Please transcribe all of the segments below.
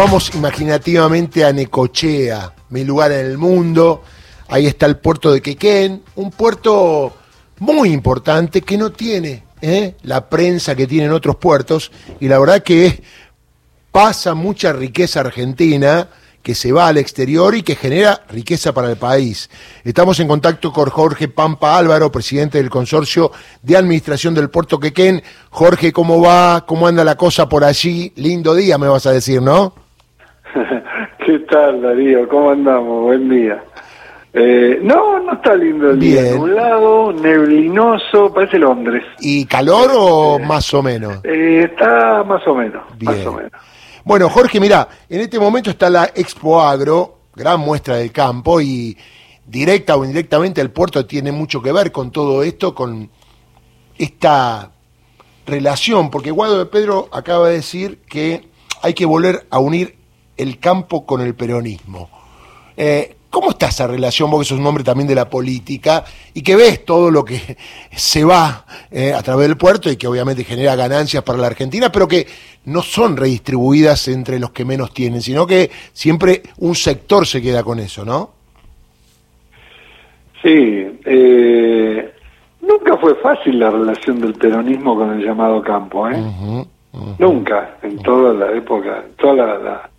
vamos imaginativamente a Necochea, mi lugar en el mundo. Ahí está el puerto de Quequén, un puerto muy importante que no tiene ¿eh? la prensa que tienen otros puertos y la verdad que pasa mucha riqueza argentina que se va al exterior y que genera riqueza para el país. Estamos en contacto con Jorge Pampa Álvaro, presidente del Consorcio de Administración del Puerto Quequén. Jorge, ¿cómo va? ¿Cómo anda la cosa por allí? Lindo día, me vas a decir, ¿no? ¿Qué tal, Darío? ¿Cómo andamos? Buen día. Eh, no, no está lindo el día. Un lado, neblinoso, parece Londres. ¿Y calor o eh, más o menos? Eh, está más o menos. Más o menos. Bueno, Jorge, mira, en este momento está la Expo Agro, gran muestra del campo, y directa o indirectamente el puerto tiene mucho que ver con todo esto, con esta relación, porque Guado de Pedro acaba de decir que hay que volver a unir el campo con el peronismo. Eh, ¿Cómo está esa relación, vos que sos un hombre también de la política y que ves todo lo que se va eh, a través del puerto y que obviamente genera ganancias para la Argentina, pero que no son redistribuidas entre los que menos tienen, sino que siempre un sector se queda con eso, ¿no? Sí, eh, nunca fue fácil la relación del peronismo con el llamado campo, ¿eh? Nunca, en toda la época, toda la la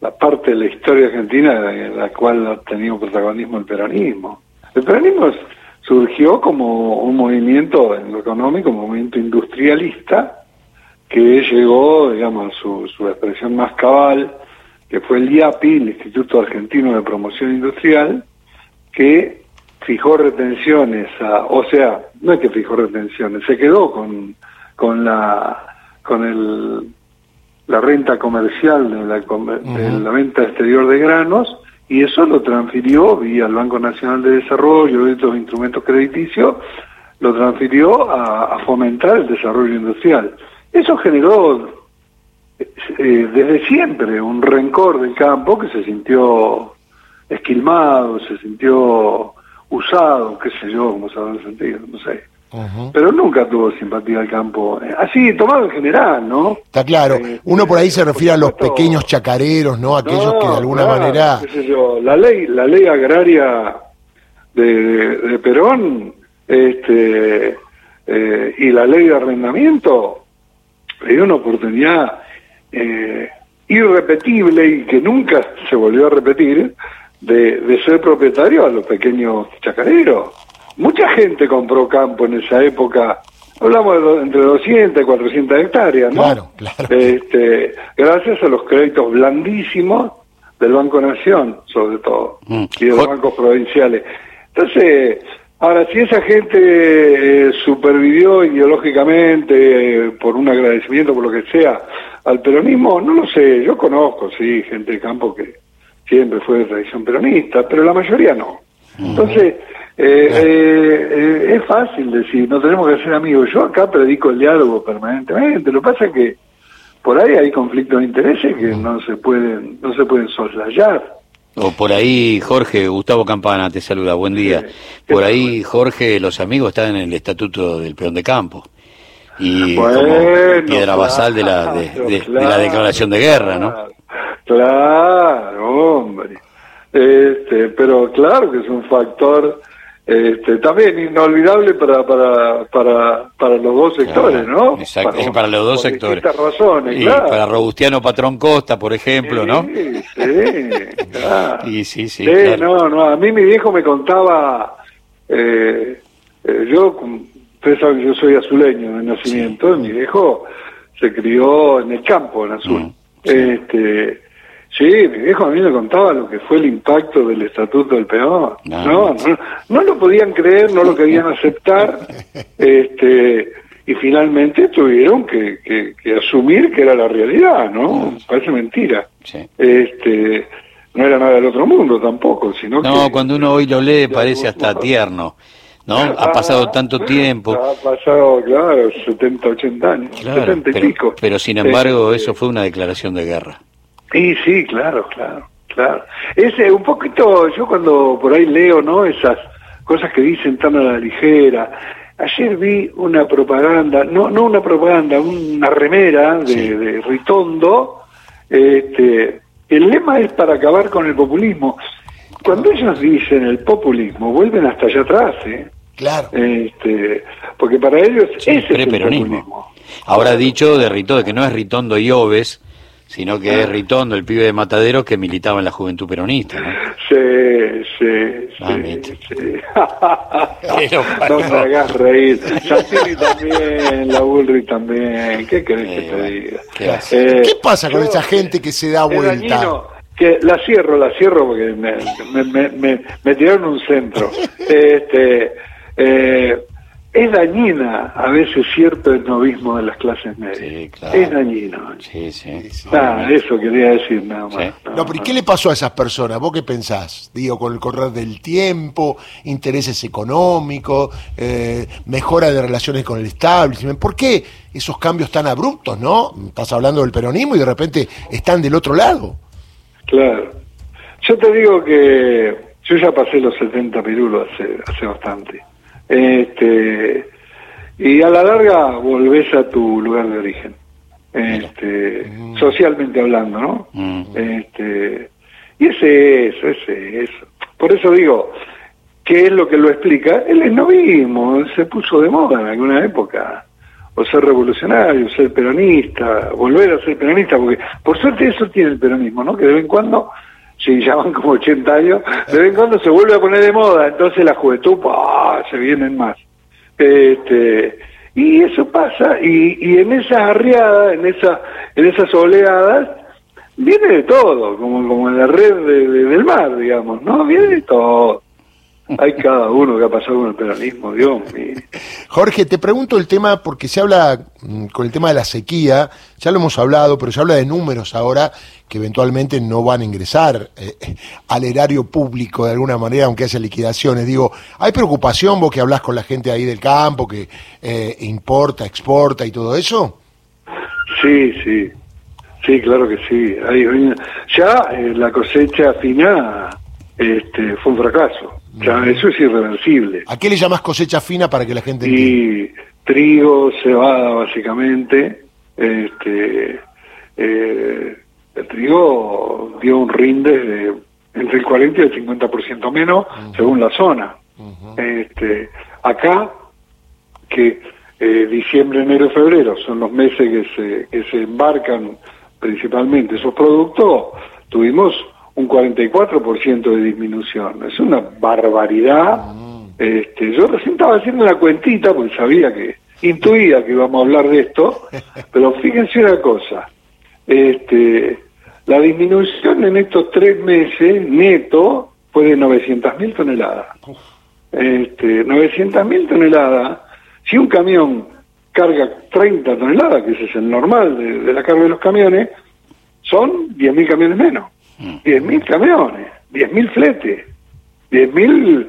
parte de la historia argentina en la cual ha tenido protagonismo el peronismo. El peronismo surgió como un movimiento en lo económico, un movimiento industrialista, que llegó, digamos, su, su expresión más cabal, que fue el IAPI, el Instituto Argentino de Promoción Industrial, que fijó retenciones, a, o sea, no es que fijó retenciones, se quedó con, con la con el la renta comercial de la, venta exterior de granos y eso lo transfirió vía el Banco Nacional de Desarrollo y otros instrumentos crediticios, lo transfirió a, fomentar el desarrollo industrial. Eso generó eh, desde siempre un rencor del campo que se sintió esquilmado, se sintió usado, qué sé yo, como se habrá sentido, no sé pero nunca tuvo simpatía al campo. Eh, así, tomado en general, ¿no? Está claro. Eh, Uno por ahí se refiere a los pequeños chacareros, ¿no? Aquellos que de alguna manera... la ley la ley agraria de, Perón este eh, y la ley de arrendamiento le dio una oportunidad irrepetible y que nunca se volvió a repetir de, de ser propietario a los pequeños chacareros mucha gente compró campo en esa época. Hablamos de entre 200 y 400 hectáreas, ¿no? Claro, claro. Este, gracias a los créditos blandísimos del Banco Nación, sobre todo, mm. y de los bancos provinciales. Entonces, ahora, si esa gente eh, supervivió ideológicamente eh, por un agradecimiento, por lo que sea, al peronismo, no lo sé. Yo conozco, sí, gente de campo que siempre fue de tradición peronista, pero la mayoría no. Entonces, eh, eh, eh, es fácil decir, no tenemos que ser amigos. Yo acá predico el diálogo permanentemente. Lo que pasa es que por ahí hay conflictos de intereses que no se pueden, no se pueden soslayar. O por ahí, Jorge, Gustavo Campana te saluda, buen día. Por ahí, Jorge, los amigos están en el estatuto del peón de campo. Y como piedra basal de la, de, la declaración de guerra, ¿no? Claro, hombre. Este, pero claro que es un factor este, también inolvidable para, para, para, para los dos sectores, ¿no? Exacto, para, para, los dos sectores. razones, y Para Robustiano Patrón Costa, por ejemplo, ¿no? Sí, claro. y sí, sí. sí no, no, a mí mi viejo me contaba, eh, eh, yo, ustedes saben que yo soy azuleño de nacimiento, mi viejo se crió en el campo, en azul. Mm, este Sí, mi viejo a mí me contaba lo que fue el impacto del estatuto del peón. Ah, no, no, no, lo podían creer, no lo querían aceptar, este, y finalmente tuvieron que, que, asumir que era la realidad, ¿no? Parece mentira. Este, no era nada del otro mundo tampoco, sino no, cuando uno hoy lo lee parece hasta tierno. ¿no? Ha pasado tanto tiempo. Ha pasado, claro, 70, 80 años, 70 y pero, pico. Pero sin embargo, eso fue una declaración de guerra. Sí, sí, claro, claro, claro. Es un poquito, yo cuando por ahí leo, ¿no? Esas cosas que dicen tan a la ligera. Ayer vi una propaganda, no, no una propaganda, una remera de, Ritondo, Este, el lema es para acabar con el populismo. Cuando ellos dicen el populismo, vuelven hasta allá atrás, ¿eh? Claro. Este, porque para ellos ese es el populismo. Ahora dicho de Ritondo que no es Ritondo y Oves, sino que es Ritondo, el pibe de Matadero que militaba en la juventud peronista. ¿no? Sí, sí, Ah, sí. sí. no me hagas reír. Santilli también, la Bullrich también. ¿Qué querés que te diga? Eh, ¿Qué pasa con esa gente que se da vuelta? dañino que la cierro, la cierro porque me, me, me, me, me tiraron un centro. Este, eh, es dañina a veces cierto esnovismo de las clases medias. Sí, claro. Es dañino. Sí, sí. Nada, eso quería decir nada más. Nada No, pero ¿y qué le pasó a esas personas? ¿Vos qué pensás? Digo, con el correr del tiempo, intereses económicos, eh, mejora de relaciones con el establishment. ¿Por qué esos cambios tan abruptos, no? Estás hablando del peronismo y de repente están del otro lado. Claro. Yo te digo que yo ya pasé los 70 pirulos hace, hace bastante. Este, y a la larga volvés a tu lugar de origen. Este, socialmente hablando, ¿no? Mm. Este, y ese es eso, ese es eso. Por eso digo, ¿qué es lo que lo explica? El esnovismo se puso de moda en alguna época. O ser revolucionario, ser peronista, volver a ser peronista, porque por suerte eso tiene el peronismo, ¿no? Que de vez en cuando, si ya van como 80 años, de vez en cuando se vuelve a poner de moda, entonces la juventud, ¡pah! se vienen más. Este, y eso pasa, y, y en esas arriadas, en, esa, en esas oleadas, viene de todo, como, como en la red de- del mar, digamos, ¿no? Viene de todo. Hay cada uno que ha pasado con el peronismo, Dios mío. Jorge, te pregunto el tema, porque se habla mm, con el tema de la sequía, ya lo hemos hablado, pero se habla de números ahora que eventualmente no van a ingresar eh, al erario público de alguna manera, aunque haya liquidaciones. Digo, ¿hay preocupación vos que hablas con la gente ahí del campo, que eh, importa, exporta y todo eso? Sí, sí, sí, claro que sí. Hay- ya eh, la cosecha fina este, fue un fracaso. Ya eso es irreversible. ¿A qué le llamas cosecha fina para que la gente y trigo, cebada básicamente. Este, eh, el trigo dio un rinde de entre el 40 y el 50% menos según la zona. este, acá, que eh, diciembre, enero, febrero son los meses que se, que se embarcan principalmente esos productos, tuvimos un 44% de disminución. Es una barbaridad. Este, yo recién estaba haciendo una cuentita, porque sabía que, intuía que íbamos a hablar de esto, pero fíjense una cosa, este, la disminución en estos tres meses neto fue de 900.000 toneladas. Este, 900.000 toneladas, si un camión carga 30 toneladas, que ese es el normal de, de la carga de los camiones, son 10.000 camiones menos. 10.000 camiones, 10.000 fletes, 10.000,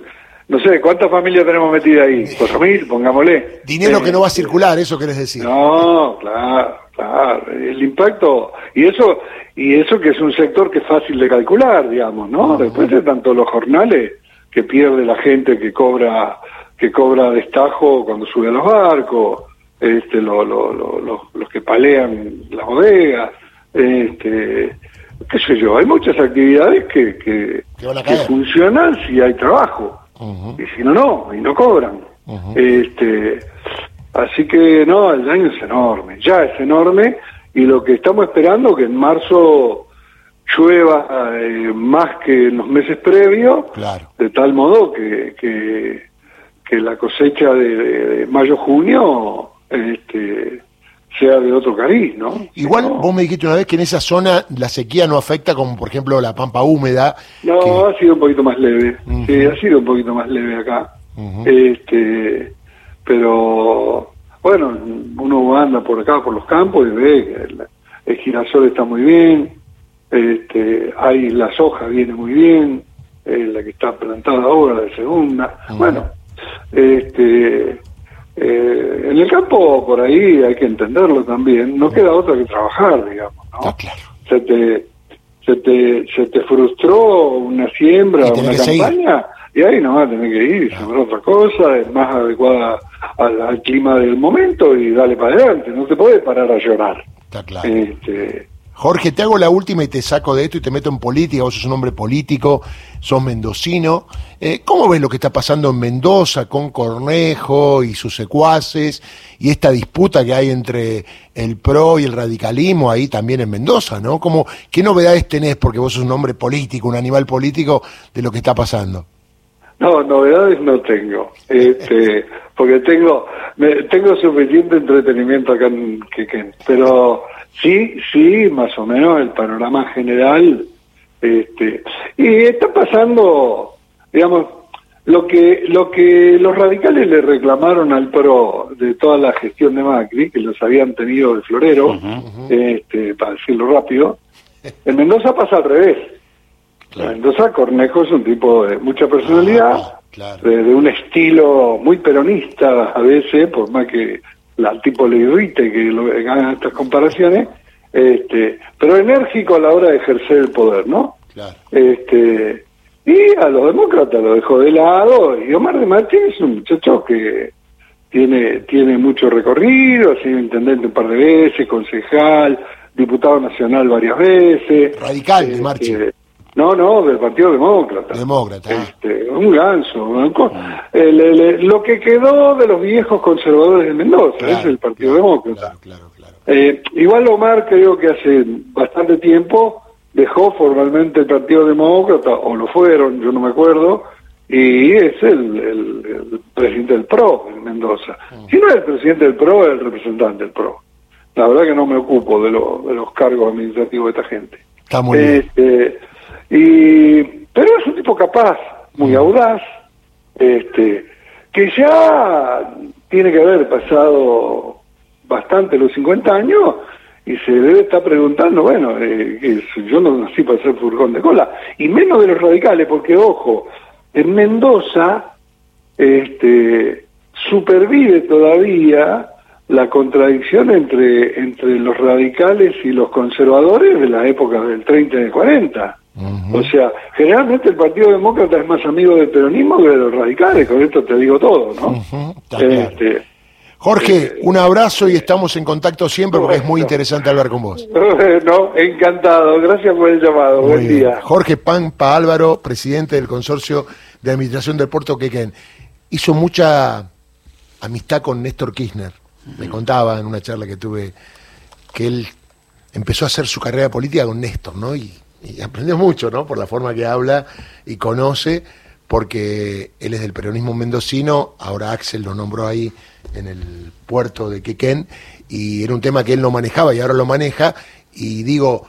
no sé, ¿cuántas familias tenemos metidas ahí? 4.000, pongámosle. Dinero Eh, que no va a circular, eso querés decir. no, claro, claro. El impacto, y eso, y eso que es un sector que es fácil de calcular, digamos, ¿no? Después de tanto los jornales que pierde la gente que cobra, que cobra destajo cuando sube a los barcos, este, lo- lo- lo- lo- los que palean las bodegas, este, qué sé yo, hay muchas actividades que, que, funcionan si hay trabajo. Y si no, no, y no cobran. Este Así que no, el daño es enorme, ya es enorme, y lo que estamos esperando que en marzo llueva eh, más que en los meses previos, Claro. de tal modo que, que, que la cosecha de, de mayo-junio este, sea de otro cariz, ¿no? Igual No. vos me dijiste una vez que en esa zona la sequía no afecta como por ejemplo la pampa húmeda. No, que- ha sido un poquito más leve. Sí, ha sido un poquito más leve acá. Este, pero bueno, uno anda por acá, por los campos y ve que el, el girasol está muy bien. Este, hay la soja viene muy bien, eh, la que está plantada ahora de segunda. Bueno, este, eh, en el campo por ahí hay que entenderlo también. No queda otra que trabajar, digamos. ¿no? Está claro. se te se te se te frustró una siembra tenés una campaña y ahí no a tener que ir y sembrar otra cosa es más adecuada al, al clima del momento y dale para adelante no te puedes parar a llorar Está claro. este Jorge, te hago la última y te saco de esto y te meto en política. Vos sos un hombre político, sos mendocino. Eh, ¿Cómo ves lo que está pasando en Mendoza con Cornejo y sus secuaces y esta disputa que hay entre el PRO y el radicalismo ahí también en Mendoza, ¿no? ¿Cómo, ¿Qué novedades tenés, porque vos sos un hombre político, un animal político, de lo que está pasando? No, novedades no tengo, este, porque tengo tengo suficiente entretenimiento acá en Quequén, pero Sí, sí, más o menos el panorama general. Este, y está pasando, digamos, lo que lo que los radicales le reclamaron al PRO de toda la gestión de Macri, que los habían tenido de florero, este, para decirlo rápido, en Mendoza pasa al revés. En Mendoza Cornejo es un tipo de mucha personalidad, ah, de, de, un estilo muy peronista a veces, por más que al tipo le irrite que lo, hagan estas comparaciones, este, pero enérgico a la hora de ejercer el poder, ¿no? Este, y a los demócratas lo dejó de lado, y Omar de Martín es un muchacho que tiene, tiene mucho recorrido, ha sido intendente un par de veces, concejal, diputado nacional varias veces. Radical de este, Martín. No, no, del Partido Demócrata. Demócrata. Este, un ganso. Eh, lo que quedó de los viejos conservadores de Mendoza, es el Partido Demócrata. Claro, claro, eh, igual Omar creo que hace bastante tiempo dejó formalmente el Partido Demócrata, o lo fueron, yo no me acuerdo, y es el, presidente del PRO en Mendoza. Mm. Si no es el presidente del PRO, es el representante del PRO. La verdad que no me ocupo de, de los cargos administrativos de esta gente. Está muy bien. Este, y, pero es un tipo capaz, muy audaz, este, que ya tiene que haber pasado bastante los 50 años y se debe estar preguntando, bueno, eh, yo no nací para ser furgón de cola, y menos de los radicales, porque ojo, en Mendoza este, supervive todavía la contradicción entre, entre los radicales y los conservadores de la época del 30 y del 40. O sea, generalmente el Partido Demócrata es más amigo del peronismo que de los radicales, con esto te digo todo, ¿no? Este, Jorge, eh, un abrazo y estamos en contacto siempre porque es muy interesante hablar con vos. No, encantado, gracias por el llamado, buen día. Jorge Pampa Álvaro, presidente del Consorcio de Administración del Puerto Quequén, hizo mucha amistad con Néstor Kirchner. Me contaba en una charla que tuve que él empezó a hacer su carrera política con Néstor, ¿no? Y y aprendió mucho, ¿no? Por la forma que habla y conoce, porque él es del peronismo mendocino, ahora Axel lo nombró ahí en el puerto de Quequén, y era un tema que él no manejaba y ahora lo maneja, y digo,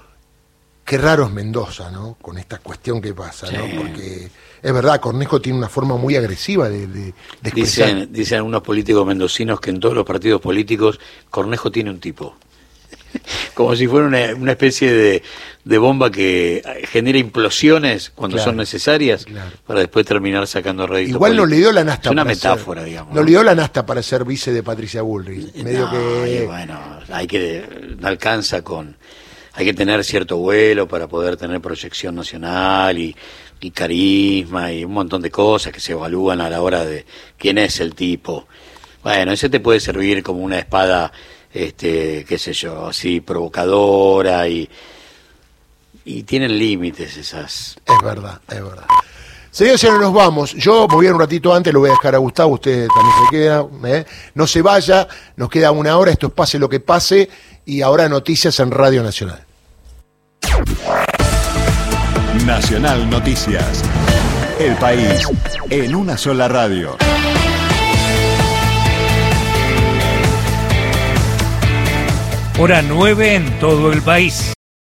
qué raro es Mendoza, ¿no? Con esta cuestión que pasa, ¿no? Porque es verdad, Cornejo tiene una forma muy agresiva de, de, Dicen, dicen algunos políticos mendocinos que en todos los partidos políticos Cornejo tiene un tipo. como si fuera una, especie de, bomba que genera implosiones cuando son necesarias para después terminar sacando rédito. Igual no le dio la nasta. Es una metáfora, digamos. No, le dio la nasta para ser vice de Patricia Bullrich. Medio que... bueno, hay que no alcanza con hay que tener cierto vuelo para poder tener proyección nacional y, y carisma y un montón de cosas que se evalúan a la hora de quién es el tipo. Bueno, ese te puede servir como una espada este, qué sé yo, así provocadora y, y tienen límites esas. Es verdad, es verdad. Señores, señores, nos vamos. Yo me voy a ir un ratito antes, lo voy a dejar a Gustavo, usted también se queda. ¿eh? No se vaya, nos queda una hora, esto es pase lo que pase, y ahora noticias en Radio Nacional. Nacional Noticias. El país en una sola radio. Hora 9 en todo el país.